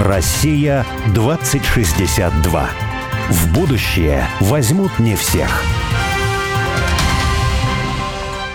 Россия 2062. В будущее возьмут не всех.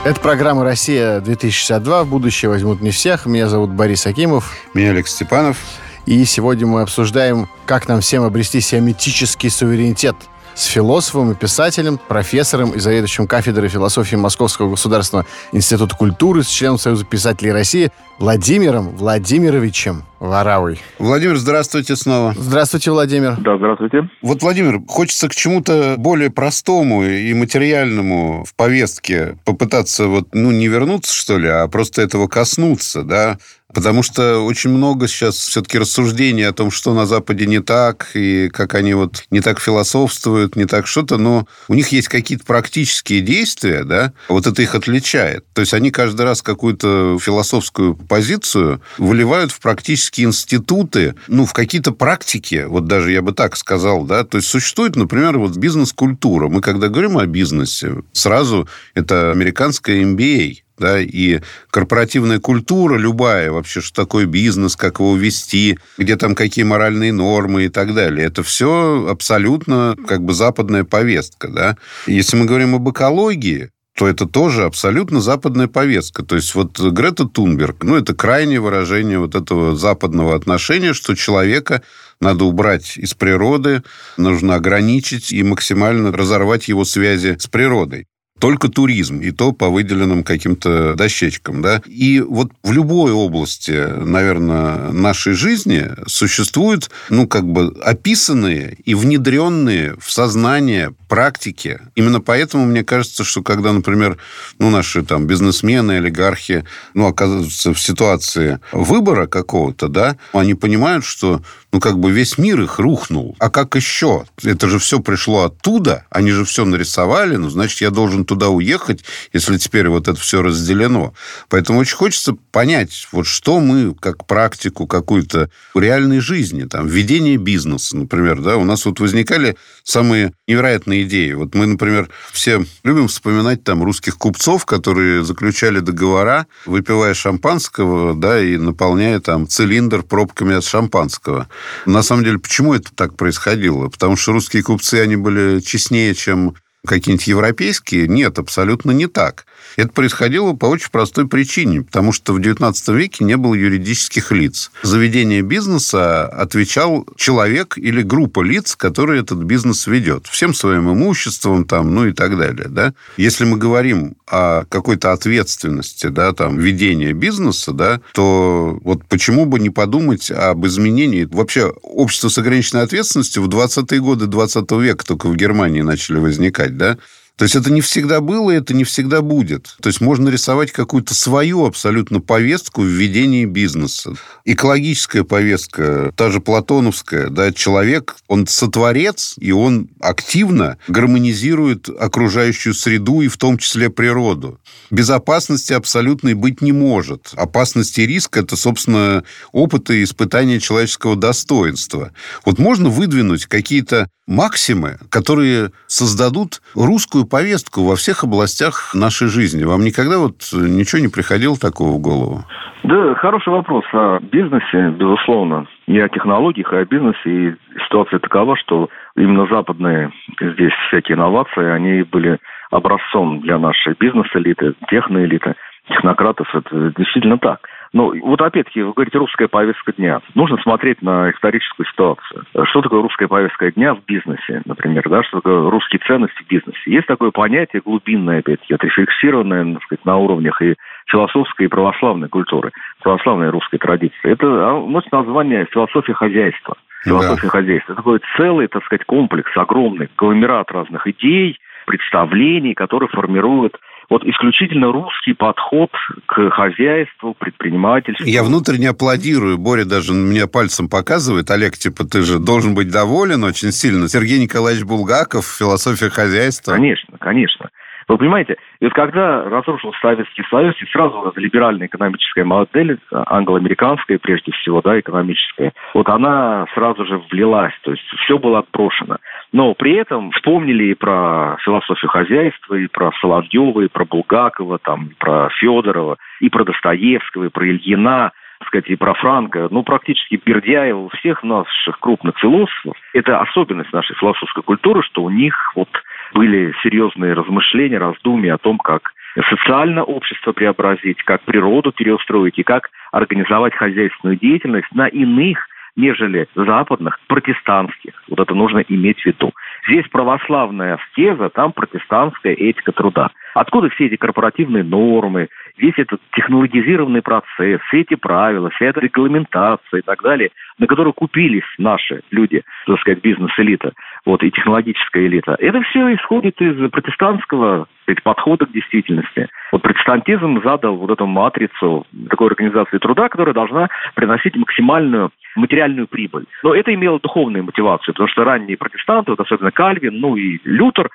Это программа «Россия-2062». В будущее возьмут не всех. Меня зовут Борис Акимов. Меня Алекс Степанов. И сегодня мы обсуждаем, как нам всем обрести сиаметический суверенитет – с философом и писателем, профессором и заведующим кафедрой философии Московского государственного института культуры, с членом Союза писателей России Владимиром Владимировичем Варавой. Владимир, здравствуйте снова. Здравствуйте, Владимир. Да, здравствуйте. Вот, Владимир, хочется к чему-то более простому и материальному в повестке попытаться вот, ну, не вернуться, что ли, а просто этого коснуться, да? Потому что очень много сейчас все-таки рассуждений о том, что на Западе не так, и как они вот не так философствуют, не так что-то, но у них есть какие-то практические действия, да, вот это их отличает. То есть они каждый раз какую-то философскую позицию выливают в практические институты, ну, в какие-то практики, вот даже я бы так сказал, да, то есть существует, например, вот бизнес-культура. Мы когда говорим о бизнесе, сразу это американская MBA, да, и корпоративная культура любая, вообще, что такое бизнес, как его вести, где там какие моральные нормы и так далее. Это все абсолютно как бы западная повестка, да. Если мы говорим об экологии, то это тоже абсолютно западная повестка. То есть вот Грета Тунберг, ну, это крайнее выражение вот этого западного отношения, что человека надо убрать из природы, нужно ограничить и максимально разорвать его связи с природой только туризм, и то по выделенным каким-то дощечкам, да. И вот в любой области, наверное, нашей жизни существуют, ну, как бы описанные и внедренные в сознание практики. Именно поэтому мне кажется, что когда, например, ну, наши там бизнесмены, олигархи, ну, оказываются в ситуации выбора какого-то, да, они понимают, что ну, как бы весь мир их рухнул. А как еще? Это же все пришло оттуда, они же все нарисовали, ну, значит, я должен туда уехать, если теперь вот это все разделено. Поэтому очень хочется понять, вот что мы, как практику какую-то реальной жизни, там, ведение бизнеса, например, да, у нас вот возникали самые невероятные идеи. Вот мы, например, все любим вспоминать там русских купцов, которые заключали договора, выпивая шампанского, да, и наполняя там цилиндр пробками от шампанского. На самом деле, почему это так происходило? Потому что русские купцы, они были честнее, чем какие-нибудь европейские. Нет, абсолютно не так. Это происходило по очень простой причине, потому что в XIX веке не было юридических лиц. За ведение бизнеса отвечал человек или группа лиц, которые этот бизнес ведет. Всем своим имуществом, там, ну и так далее. Да? Если мы говорим о какой-то ответственности, да, там, ведения бизнеса, да, то вот почему бы не подумать об изменении вообще общества с ограниченной ответственностью в 20-е годы 20 века только в Германии начали возникать, да, то есть это не всегда было, это не всегда будет. То есть можно рисовать какую-то свою абсолютно повестку в ведении бизнеса. Экологическая повестка, та же платоновская, да, человек, он сотворец, и он активно гармонизирует окружающую среду и в том числе природу. Безопасности абсолютной быть не может. Опасность и риск – это, собственно, опыты и испытания человеческого достоинства. Вот можно выдвинуть какие-то максимы, которые создадут русскую повестку во всех областях нашей жизни. Вам никогда вот ничего не приходило такого в голову? Да, хороший вопрос о бизнесе, безусловно, и о технологиях, и о бизнесе. И ситуация такова, что именно западные здесь всякие инновации, они были образцом для нашей бизнес-элиты, техноэлиты, технократов. Это действительно так. Ну, вот опять-таки, вы говорите, русская повестка дня. Нужно смотреть на историческую ситуацию. Что такое русская повестка дня в бизнесе, например, да? Что такое русские ценности в бизнесе? Есть такое понятие глубинное, опять-таки, отрефлексированное, так сказать, на уровнях и философской и православной культуры, православной русской традиции. Это носит название философия хозяйства. Философия да. хозяйства. Это такой целый, так сказать, комплекс, огромный, конгломерат разных идей, представлений, которые формируют вот исключительно русский подход к хозяйству, предпринимательству. Я внутренне аплодирую. Боря даже меня пальцем показывает. Олег, типа, ты же должен быть доволен очень сильно. Сергей Николаевич Булгаков, философия хозяйства. Конечно, конечно. Вы понимаете, и вот когда разрушился Советский Союз, и сразу либеральная экономическая модель, англо-американская прежде всего, да, экономическая, вот она сразу же влилась, то есть все было отброшено. Но при этом вспомнили и про философию хозяйства, и про Соловьева, и про Булгакова, там, и про Федорова, и про Достоевского, и про Ильина. сказать, и про Франка, ну, практически Бердяева, всех наших крупных философов, это особенность нашей философской культуры, что у них вот были серьезные размышления, раздумья о том, как социально общество преобразить, как природу переустроить и как организовать хозяйственную деятельность на иных нежели западных, протестантских. Вот это нужно иметь в виду. Здесь православная аскеза, там протестантская этика труда. Откуда все эти корпоративные нормы, весь этот технологизированный процесс, все эти правила, вся эта регламентация и так далее, на которую купились наши люди, так сказать, бизнес-элита, вот, и технологическая элита. Это все исходит из протестантского сказать, подхода к действительности. Вот протестантизм задал вот эту матрицу такой организации труда, которая должна приносить максимальную материальную прибыль. Но это имело духовную мотивацию, потому что ранние протестанты, вот особенно Кальвин, ну и Лютер,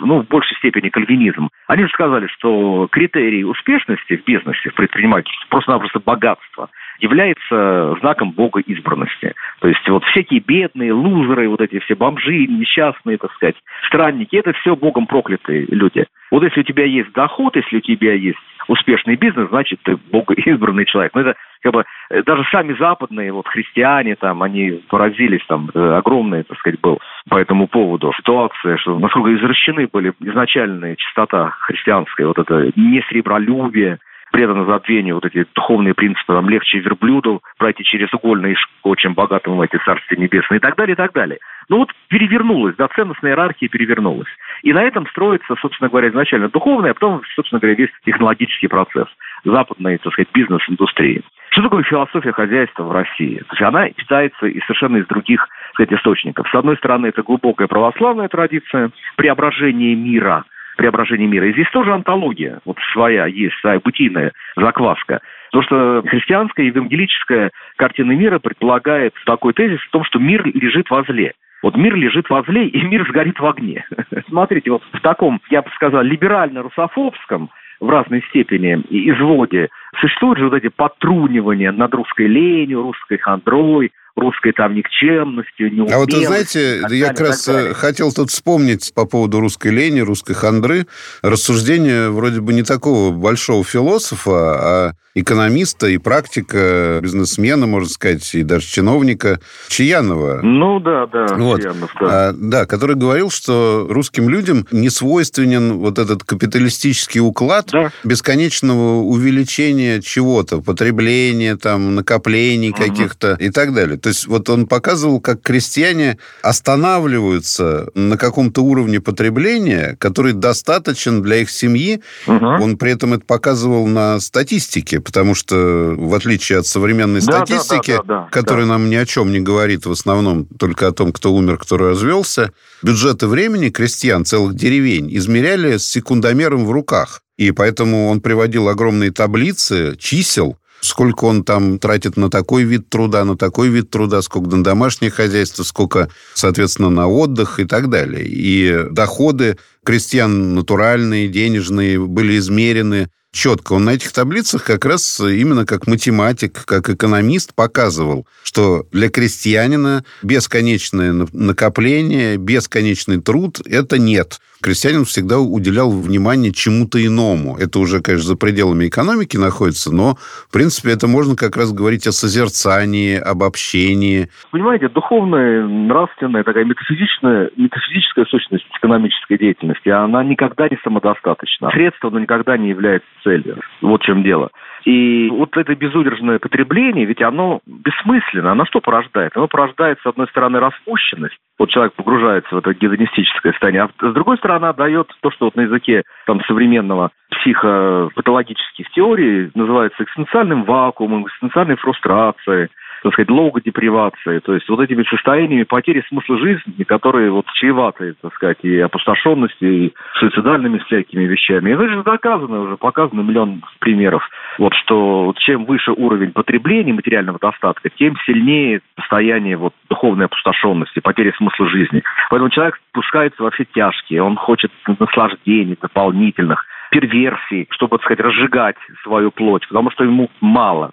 ну, в большей степени кальвинизм, они же сказали, что критерий успешности в бизнесе, в предпринимательстве, просто-напросто богатство, является знаком бога избранности. То есть вот всякие бедные, лузеры, вот эти все бомжи, несчастные, так сказать, странники, это все богом проклятые люди. Вот если у тебя есть доход, если у тебя есть успешный бизнес, значит, ты богоизбранный человек. Но это как бы э, даже сами западные вот христиане там, они поразились там, э, огромная, так сказать, был по этому поводу ситуация, что насколько извращены были изначальная чистота христианская, вот это не предано забвению вот эти духовные принципы, там легче верблюду пройти через угольное ишко, чем богатому в эти царствия небесные и так далее, и так далее. Ну вот перевернулась, да, ценностная иерархия перевернулась. И на этом строится, собственно говоря, изначально духовный, а потом, собственно говоря, весь технологический процесс западной, так сказать, бизнес-индустрии. Что такое философия хозяйства в России? То есть она питается и совершенно из других так сказать, источников. С одной стороны, это глубокая православная традиция преображения мира – преображения мира. И здесь тоже антология вот своя есть, своя бытийная закваска. Потому что христианская евангелическая картина мира предполагает такой тезис в том, что мир лежит возле. Вот мир лежит возле, и мир сгорит в огне. Смотрите, вот в таком, я бы сказал, либерально-русофобском в разной степени изводе существуют же вот эти потрунивания над русской ленью, русской хандрой, русской там никчемностью, неумелостью. А вот вы знаете, я как раз э, хотел тут вспомнить по поводу русской лени, русской хандры, рассуждение вроде бы не такого большого философа, а экономиста и практика, бизнесмена, можно сказать, и даже чиновника Чаянова. Ну да, да, вот. Чаянов, да. А, да, который говорил, что русским людям не свойственен вот этот капиталистический уклад да. бесконечного увеличения чего-то, потребления, там, накоплений угу. каких-то и так далее. То есть вот он показывал, как крестьяне останавливаются на каком-то уровне потребления, который достаточен для их семьи. Угу. Он при этом это показывал на статистике потому что, в отличие от современной да, статистики, да, да, да, да, которая да. нам ни о чем не говорит, в основном только о том, кто умер, кто развелся, бюджеты времени крестьян целых деревень измеряли с секундомером в руках. И поэтому он приводил огромные таблицы чисел, сколько он там тратит на такой вид труда, на такой вид труда, сколько на домашнее хозяйство, сколько, соответственно, на отдых и так далее. И доходы крестьян натуральные, денежные были измерены четко. Он на этих таблицах как раз именно как математик, как экономист показывал, что для крестьянина бесконечное накопление, бесконечный труд – это нет крестьянин всегда уделял внимание чему-то иному. Это уже, конечно, за пределами экономики находится, но, в принципе, это можно как раз говорить о созерцании, об общении. Понимаете, духовная, нравственная, такая метафизическая, метафизическая сущность экономической деятельности, она никогда не самодостаточна. Средство, но никогда не является целью. Вот в чем дело. И вот это безудержное потребление, ведь оно бессмысленно. Оно что порождает? Оно порождает, с одной стороны, распущенность. Вот человек погружается в это гедонистическое состояние. А с другой стороны, дает то, что вот на языке там, современного психопатологических теорий называется экзистенциальным вакуумом, экзистенциальной фрустрацией так сказать, логодепривации, то есть вот этими состояниями потери смысла жизни, которые вот чреваты, так сказать, и опустошенностью, и суицидальными всякими вещами. И это же доказано уже, показано миллион примеров, вот что чем выше уровень потребления материального достатка, тем сильнее состояние вот духовной опустошенности, потери смысла жизни. Поэтому человек спускается во все тяжкие, он хочет наслаждений дополнительных, перверсий, чтобы, так сказать, разжигать свою плоть, потому что ему мало.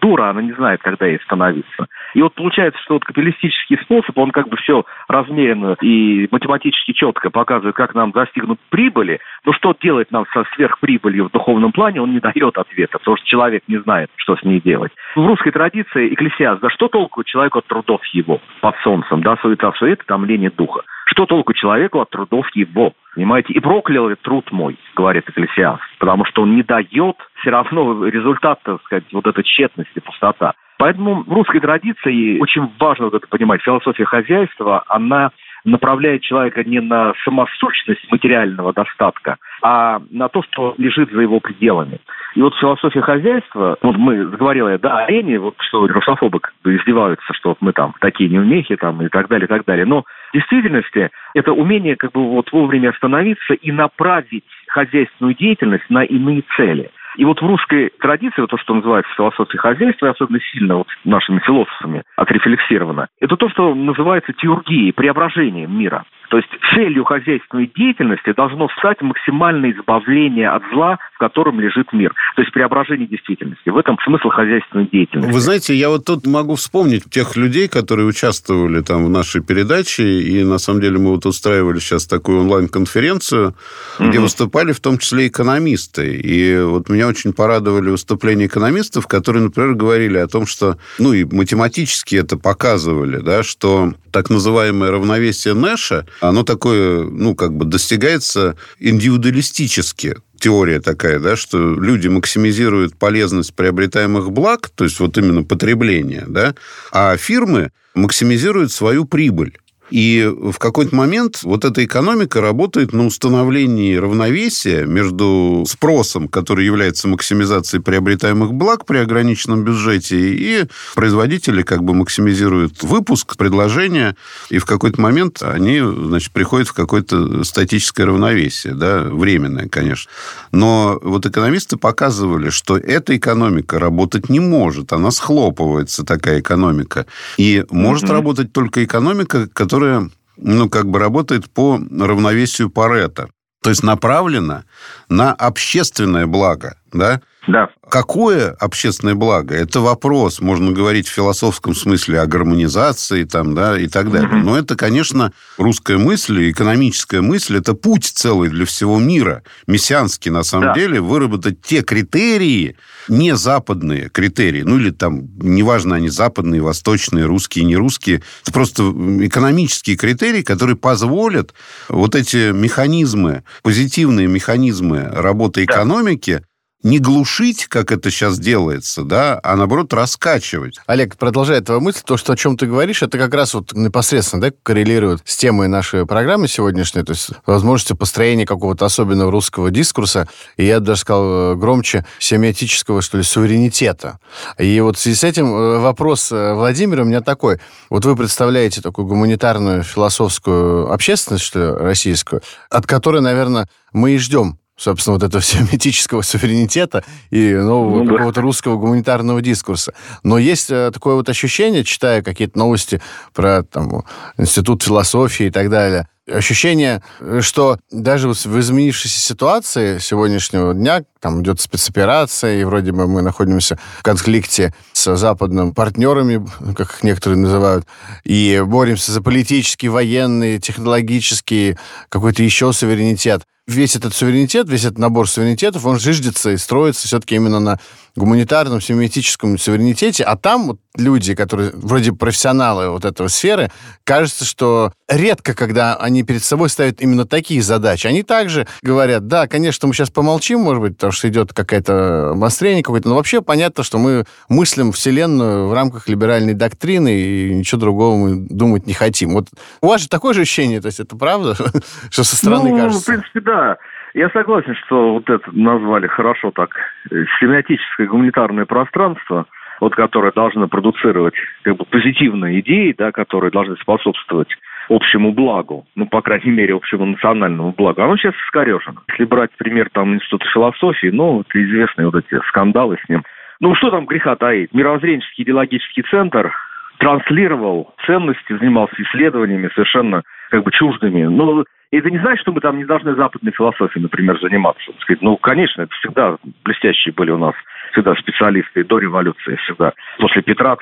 Дура, она не знает, когда ей становиться. И вот получается, что вот капиталистический способ, он как бы все размеренно и математически четко показывает, как нам достигнуть прибыли, но что делать нам со сверхприбылью в духовном плане, он не дает ответа, потому что человек не знает, что с ней делать. В русской традиции экклесиаст, да что толку человеку от трудов его под солнцем, да, суета, суета, там лень духа. Что толку человеку от трудов его? Понимаете? И проклял труд мой, говорит Экклесиаст, потому что он не дает все равно результат, так сказать, вот этой тщетности, пустота. Поэтому в русской традиции очень важно вот это понимать. Философия хозяйства, она направляет человека не на самосущность материального достатка, а на то, что лежит за его пределами. И вот философия хозяйства, вот мы говорили да, о арене, вот что русофобы издеваются, что вот мы там такие неумехи там и так далее, и так далее. Но действительности это умение как бы вот вовремя остановиться и направить хозяйственную деятельность на иные цели – и вот в русской традиции, вот то, что называется философией хозяйства, особенно сильно вот нашими философами отрефлексировано, это то, что называется теургией, преображением мира. То есть целью хозяйственной деятельности должно стать максимальное избавление от зла, в котором лежит мир. То есть преображение действительности. В этом смысл хозяйственной деятельности. Вы знаете, я вот тут могу вспомнить тех людей, которые участвовали там в нашей передаче, и на самом деле мы вот устраивали сейчас такую онлайн-конференцию, угу. где выступали в том числе экономисты. И вот меня очень порадовали выступления экономистов, которые, например, говорили о том, что, ну и математически это показывали, да, что так называемое равновесие Нэша, оно такое, ну, как бы достигается индивидуалистически теория такая, да, что люди максимизируют полезность приобретаемых благ, то есть вот именно потребление, да, а фирмы максимизируют свою прибыль. И в какой-то момент вот эта экономика работает на установлении равновесия между спросом, который является максимизацией приобретаемых благ при ограниченном бюджете, и производители как бы максимизируют выпуск, предложения, и в какой-то момент они, значит, приходят в какое-то статическое равновесие, да, временное, конечно. Но вот экономисты показывали, что эта экономика работать не может, она схлопывается, такая экономика. И может угу. работать только экономика, которая которая ну, как бы работает по равновесию Парета. То есть направлена на общественное благо, да? Да. Какое общественное благо? Это вопрос, можно говорить в философском смысле о гармонизации там, да, и так далее. Но это, конечно, русская мысль, экономическая мысль, это путь целый для всего мира. Мессианский, на самом да. деле, выработать те критерии, не западные критерии, ну или там, неважно, они западные, восточные, русские, не русские, это просто экономические критерии, которые позволят вот эти механизмы, позитивные механизмы работы экономики, не глушить, как это сейчас делается, да, а наоборот раскачивать. Олег, продолжая твою мысль, то, что о чем ты говоришь, это как раз вот непосредственно да, коррелирует с темой нашей программы сегодняшней, то есть возможностью построения какого-то особенного русского дискурса, и я даже сказал э, громче, семиотического, что ли, суверенитета. И вот в связи с этим э, вопрос э, Владимира у меня такой. Вот вы представляете такую гуманитарную философскую общественность, что ли, российскую, от которой, наверное, мы и ждем собственно, вот этого семитического суверенитета и нового ну, какого-то да. русского гуманитарного дискурса. Но есть э, такое вот ощущение, читая какие-то новости про там, институт философии и так далее, ощущение, что даже в изменившейся ситуации сегодняшнего дня, там идет спецоперация, и вроде бы мы находимся в конфликте с западными партнерами, как их некоторые называют, и боремся за политический, военный, технологический, какой-то еще суверенитет весь этот суверенитет, весь этот набор суверенитетов, он жиждется и строится все-таки именно на гуманитарном, семиотическом суверенитете, а там вот люди, которые вроде профессионалы вот этого сферы, кажется, что редко, когда они перед собой ставят именно такие задачи. Они также говорят, да, конечно, мы сейчас помолчим, может быть, потому что идет какое-то обострение какое-то, но вообще понятно, что мы мыслим Вселенную в рамках либеральной доктрины, и ничего другого мы думать не хотим. Вот у вас же такое же ощущение, то есть это правда, что со стороны ну, кажется? в принципе, да. Я согласен, что вот это назвали хорошо так э, семиотическое гуманитарное пространство, вот которое должно продуцировать как бы позитивные идеи, да, которые должны способствовать общему благу, ну, по крайней мере, общему национальному благу, оно сейчас искорежено. Если брать пример там Института философии, ну, это известные вот эти скандалы с ним. Ну, что там греха таить? Мировоззренческий идеологический центр транслировал ценности, занимался исследованиями совершенно как бы чуждыми. Ну, И это не значит, что мы там не должны западной философией, например, заниматься. Сказать, ну, конечно, это всегда блестящие были у нас всегда специалисты до революции, всегда. После Петра,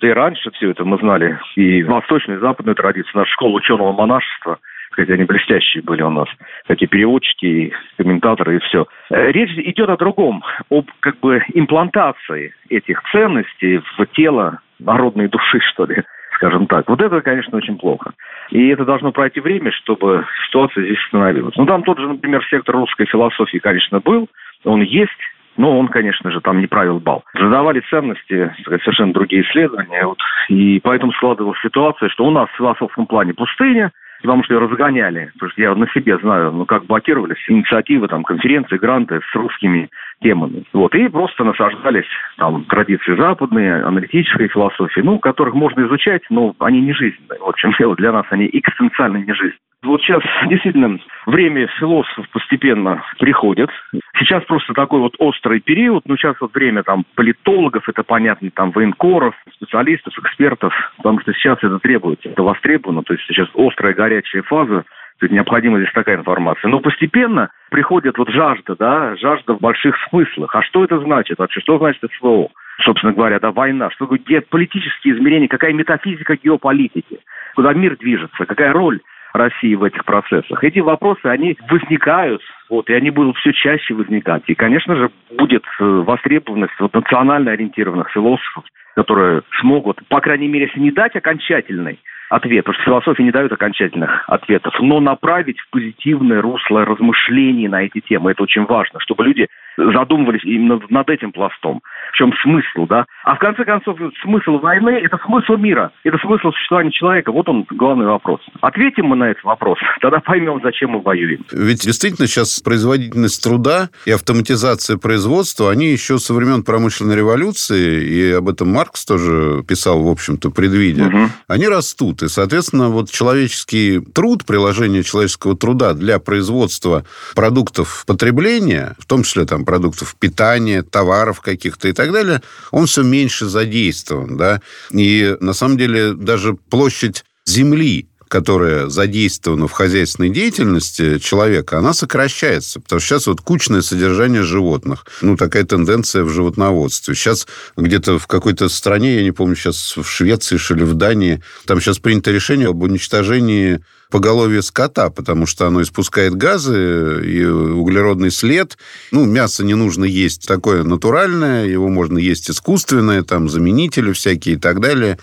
да и раньше все это мы знали. И восточную, и западную традицию, наша школа ученого монашества – сказать, они блестящие были у нас, такие переводчики, комментаторы и все. Э, речь идет о другом, об как бы имплантации этих ценностей в тело народной души, что ли, скажем так. Вот это, конечно, очень плохо. И это должно пройти время, чтобы ситуация здесь остановилась. Ну, там тот же, например, сектор русской философии, конечно, был, он есть, но он, конечно же, там не правил бал. Задавали ценности, совершенно другие исследования. Вот, и поэтому складывалась ситуация, что у нас в философском плане пустыня, потому что ее разгоняли. Потому что я на себе знаю, ну, как блокировались инициативы, там, конференции, гранты с русскими темами. Вот, и просто насаждались там традиции западные, аналитической философии, ну, которых можно изучать, но они не жизненные. В общем, для нас они экстенциально не жизненные. Вот сейчас действительно время философов постепенно приходит. Сейчас просто такой вот острый период. Ну, сейчас вот время там политологов, это понятно, там военкоров, специалистов, экспертов, потому что сейчас это требуется, это востребовано. То есть сейчас острая горячая фаза необходима здесь такая информация. Но постепенно приходит вот жажда, да, жажда в больших смыслах. А что это значит вообще? Что значит СВО? Собственно говоря, да, война. Что где политические измерения, какая метафизика геополитики? Куда мир движется? Какая роль России в этих процессах. Эти вопросы, они возникают, вот, и они будут все чаще возникать. И, конечно же, будет э, востребованность вот, национально ориентированных философов, которые смогут, по крайней мере, если не дать окончательный ответ, потому что философия не дает окончательных ответов, но направить в позитивное русло размышлений на эти темы. Это очень важно, чтобы люди задумывались именно над этим пластом. В чем смысл, да? А в конце концов, смысл войны – это смысл мира, это смысл существования человека. Вот он главный вопрос. Ответим мы на этот вопрос, тогда поймем, зачем мы воюем. Ведь действительно сейчас производительность труда и автоматизация производства, они еще со времен промышленной революции, и об этом Маркс тоже писал, в общем-то, предвидя, угу. они растут. И, соответственно, вот человеческий труд, приложение человеческого труда для производства продуктов потребления, в том числе там продуктов питания, товаров каких-то и так далее, он все меньше задействован. Да? И на самом деле даже площадь земли которая задействована в хозяйственной деятельности человека, она сокращается. Потому что сейчас вот кучное содержание животных. Ну, такая тенденция в животноводстве. Сейчас где-то в какой-то стране, я не помню, сейчас в Швеции, что ли, в Дании, там сейчас принято решение об уничтожении поголовье скота, потому что оно испускает газы и углеродный след. Ну, мясо не нужно есть такое натуральное, его можно есть искусственное, там, заменители всякие и так далее.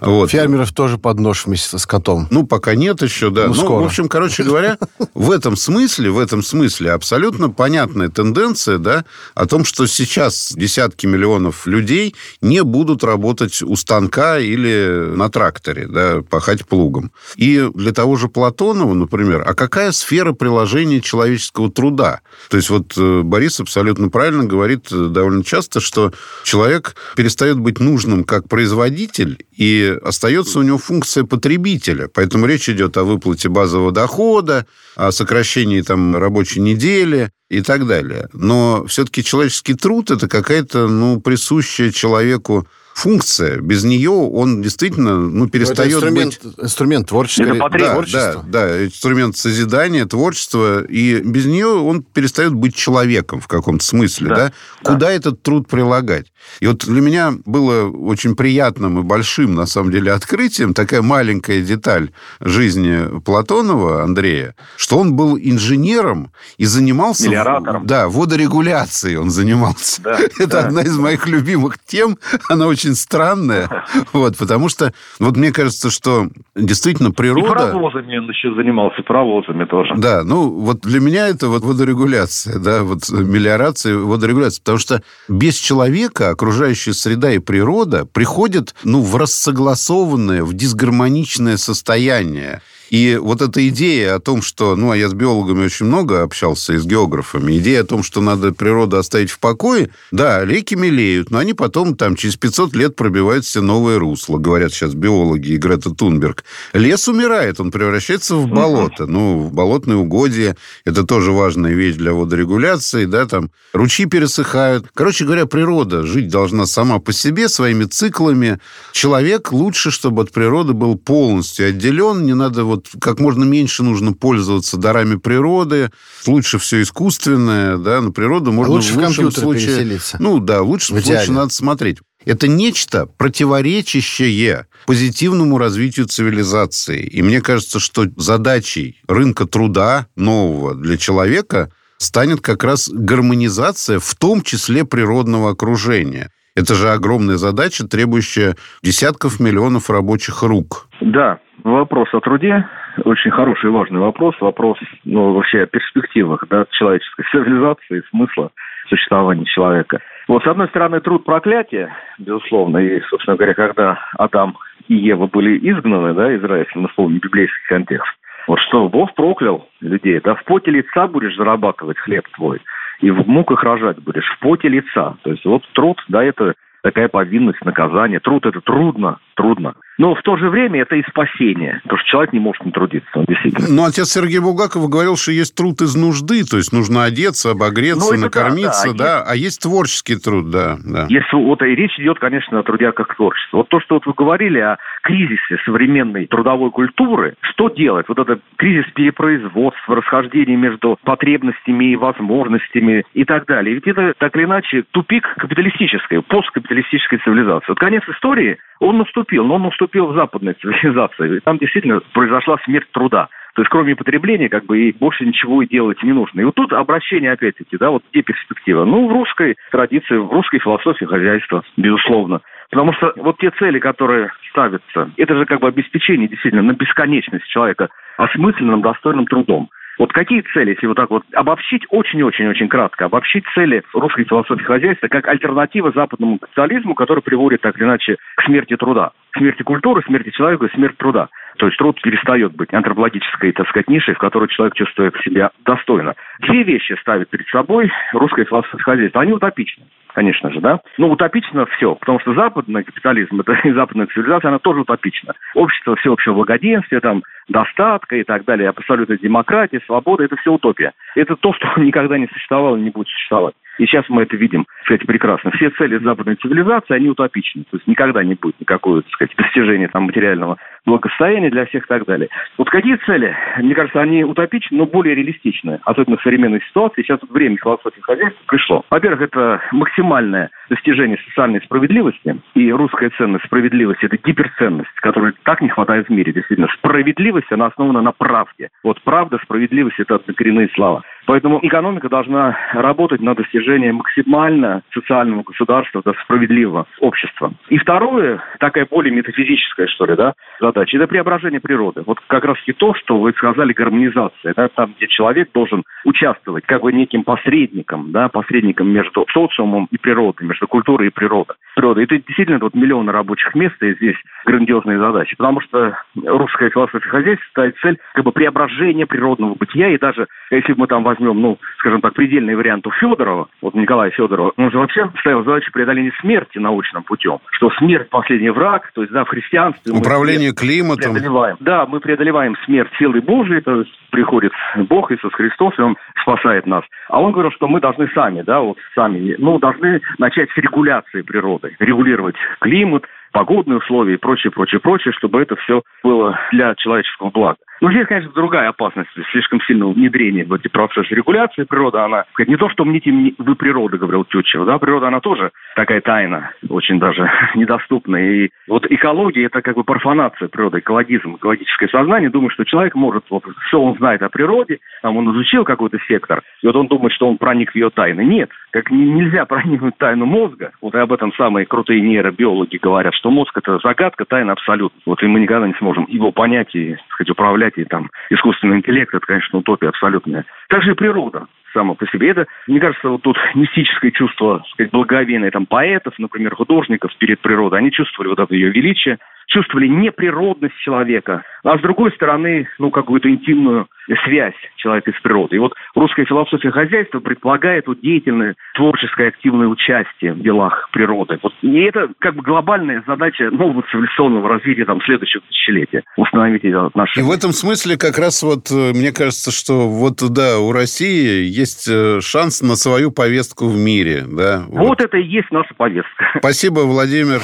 Вот. Фермеров тоже под нож вместе со скотом. Ну, пока нет еще, да. Ну, ну в общем, короче говоря, в этом смысле, в этом смысле абсолютно понятная тенденция, да, о том, что сейчас десятки миллионов людей не будут работать у станка или на тракторе, да, пахать плугом. И для того же Платонова, например, а какая сфера приложения человеческого труда? То есть вот э, Борис абсолютно правильно говорит э, довольно часто, что человек перестает быть нужным как производитель и остается у него функция потребителя. Поэтому речь идет о выплате базового дохода, о сокращении там, рабочей недели и так далее. Но все-таки человеческий труд – это какая-то ну, присущая человеку функция. Без нее он действительно ну, перестает это инструмент, быть... Инструмент творчества. Это да, творчества. Да, да, инструмент созидания, творчества. И без нее он перестает быть человеком в каком-то смысле. Да, да? Куда этот труд прилагать? И вот для меня было очень приятным и большим, на самом деле, открытием такая маленькая деталь жизни Платонова, Андрея, что он был инженером и занимался... Мелиоратором. Да, водорегуляцией он занимался. Да, Это да. одна из моих любимых тем. Она очень очень странная. Вот, потому что, вот мне кажется, что действительно природа... И паровозами он еще занимался, паровозами тоже. Да, ну, вот для меня это вот водорегуляция, да, вот мелиорация, водорегуляция. Потому что без человека окружающая среда и природа приходят, ну, в рассогласованное, в дисгармоничное состояние. И вот эта идея о том, что... Ну, а я с биологами очень много общался и с географами. Идея о том, что надо природу оставить в покое. Да, реки мелеют, но они потом там через 500 лет пробивают все новые русла, говорят сейчас биологи и Грета Тунберг. Лес умирает, он превращается в болото. Ну, в болотные угодья. Это тоже важная вещь для водорегуляции, да, там. Ручьи пересыхают. Короче говоря, природа жить должна сама по себе, своими циклами. Человек лучше, чтобы от природы был полностью отделен, не надо вот вот как можно меньше нужно пользоваться дарами природы, лучше все искусственное, да, на природу можно а лучше в лучшем случае... переселиться. Ну да, в лучшем в случае надо смотреть. Это нечто противоречащее позитивному развитию цивилизации. И мне кажется, что задачей рынка труда нового для человека станет как раз гармонизация, в том числе природного окружения. Это же огромная задача, требующая десятков миллионов рабочих рук. Да, вопрос о труде очень хороший и важный вопрос. Вопрос ну, вообще о перспективах да, человеческой цивилизации, смысла существования человека. Вот, с одной стороны, труд проклятия, безусловно, и, собственно говоря, когда Адам и Ева были изгнаны, да, из рая, если мы вспомним библейский контекст, вот что, Бог проклял людей, да, в поте лица будешь зарабатывать хлеб твой, и в муках рожать будешь, в поте лица. То есть вот труд, да, это такая повинность, наказание. Труд – это трудно, трудно. Но в то же время это и спасение, потому что человек не может не трудиться, он действительно. Но отец Сергей Булгаков говорил, что есть труд из нужды, то есть нужно одеться, обогреться, ну, накормиться, да, да. да. А, есть... а есть творческий труд, да. да. Если вот и речь идет, конечно, о труде как творчестве. Вот то, что вот вы говорили о кризисе современной трудовой культуры, что делать? Вот этот кризис перепроизводства, расхождение между потребностями и возможностями и так далее. Ведь это, так или иначе, тупик капиталистической, посткапиталистической цивилизации. Вот конец истории, он наступил, но он вступил в западную цивилизацию. И там действительно произошла смерть труда. То есть кроме потребления как бы и больше ничего и делать не нужно. И вот тут обращение опять-таки, да, вот где перспектива? Ну, в русской традиции, в русской философии хозяйства, безусловно. Потому что вот те цели, которые ставятся, это же как бы обеспечение действительно на бесконечность человека осмысленным, достойным трудом. Вот какие цели, если вот так вот обобщить очень-очень-очень кратко, обобщить цели русской философии хозяйства как альтернатива западному капитализму, который приводит так или иначе к смерти труда, к смерти культуры, смерти человека и смерти труда. То есть труд перестает быть антропологической, так сказать, нишей, в которой человек чувствует себя достойно. Две вещи ставит перед собой русская философия хозяйства. Они утопичны конечно же, да. Ну, утопично все, потому что западный капитализм, это и западная цивилизация, она тоже утопична. Общество всеобщего благоденствия, там, достатка и так далее, абсолютная демократия, свобода, это все утопия. Это то, что никогда не существовало и не будет существовать. И сейчас мы это видим, кстати, прекрасно. Все цели западной цивилизации, они утопичны. То есть никогда не будет никакого, так сказать, достижения там, материального благосостояния для всех и так далее. Вот какие цели? Мне кажется, они утопичны, но более реалистичны. Особенно в современной ситуации. Сейчас время философии хозяйства пришло. Во-первых, это максимальное достижение социальной справедливости. И русская ценность справедливости – это гиперценность, которой так не хватает в мире, действительно. Справедливость, она основана на правде. Вот правда, справедливость – это коренные слова. Поэтому экономика должна работать на достижение максимально социального государства, да, справедливого общества. И второе, такая более метафизическая, что ли, да, задача, это преображение природы. Вот как раз и то, что вы сказали, гармонизация, да, там, где человек должен участвовать как бы неким посредником, да, посредником между социумом и природой, между культурой и природой. Природа. И это действительно вот миллионы рабочих мест, и здесь грандиозные задачи. Потому что русская философия хозяйства ставит цель как бы преображения природного бытия, и даже если мы там возьмем, ну, скажем так, предельный вариант у Федорова, вот Николая Федорова, он же вообще ставил задачу преодоления смерти научным путем, что смерть – последний враг, то есть, да, в христианстве... Управление климатом. Преодолеваем. Да, мы преодолеваем смерть силы Божией, то есть приходит Бог, Иисус Христос, и Он спасает нас. А Он говорил, что мы должны сами, да, вот сами, ну, должны начать с регуляции природы, регулировать климат, погодные условия и прочее, прочее, прочее, чтобы это все было для человеческого блага. Ну, здесь, конечно, другая опасность, слишком сильного внедрения в эти процессы регуляции. Природа, она, не то, что мне вы природа, говорил Тютчев, да, природа, она тоже такая тайна, очень даже недоступная. И вот экология – это как бы профанация природы, экологизм, экологическое сознание. Думаю, что человек может, вот все он знает о природе, там он изучил какой-то сектор, и вот он думает, что он проник в ее тайны. Нет, как нельзя проникнуть тайну мозга. Вот и об этом самые крутые нейробиологи говорят, что мозг – это загадка, тайна абсолютно. Вот и мы никогда не сможем его понять и, так сказать, управлять понятий, там, искусственный интеллект, это, конечно, утопия абсолютная. Также и природа само по себе. Это, мне кажется, вот тут мистическое чувство, сказать, благоговения там, поэтов, например, художников перед природой, они чувствовали вот это ее величие, чувствовали неприродность человека, а с другой стороны, ну, какую-то интимную связь человека с природой. И вот русская философия хозяйства предполагает вот деятельное, творческое, активное участие в делах природы. Вот, и это как бы глобальная задача нового цивилизационного развития там, следующего тысячелетия. Установить эти отношения. И в этом смысле как раз вот э, мне кажется, что вот да, у России есть э, шанс на свою повестку в мире. Да, вот. вот это и есть наша повестка. Спасибо, Владимир.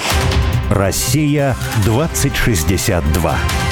Россия 2062.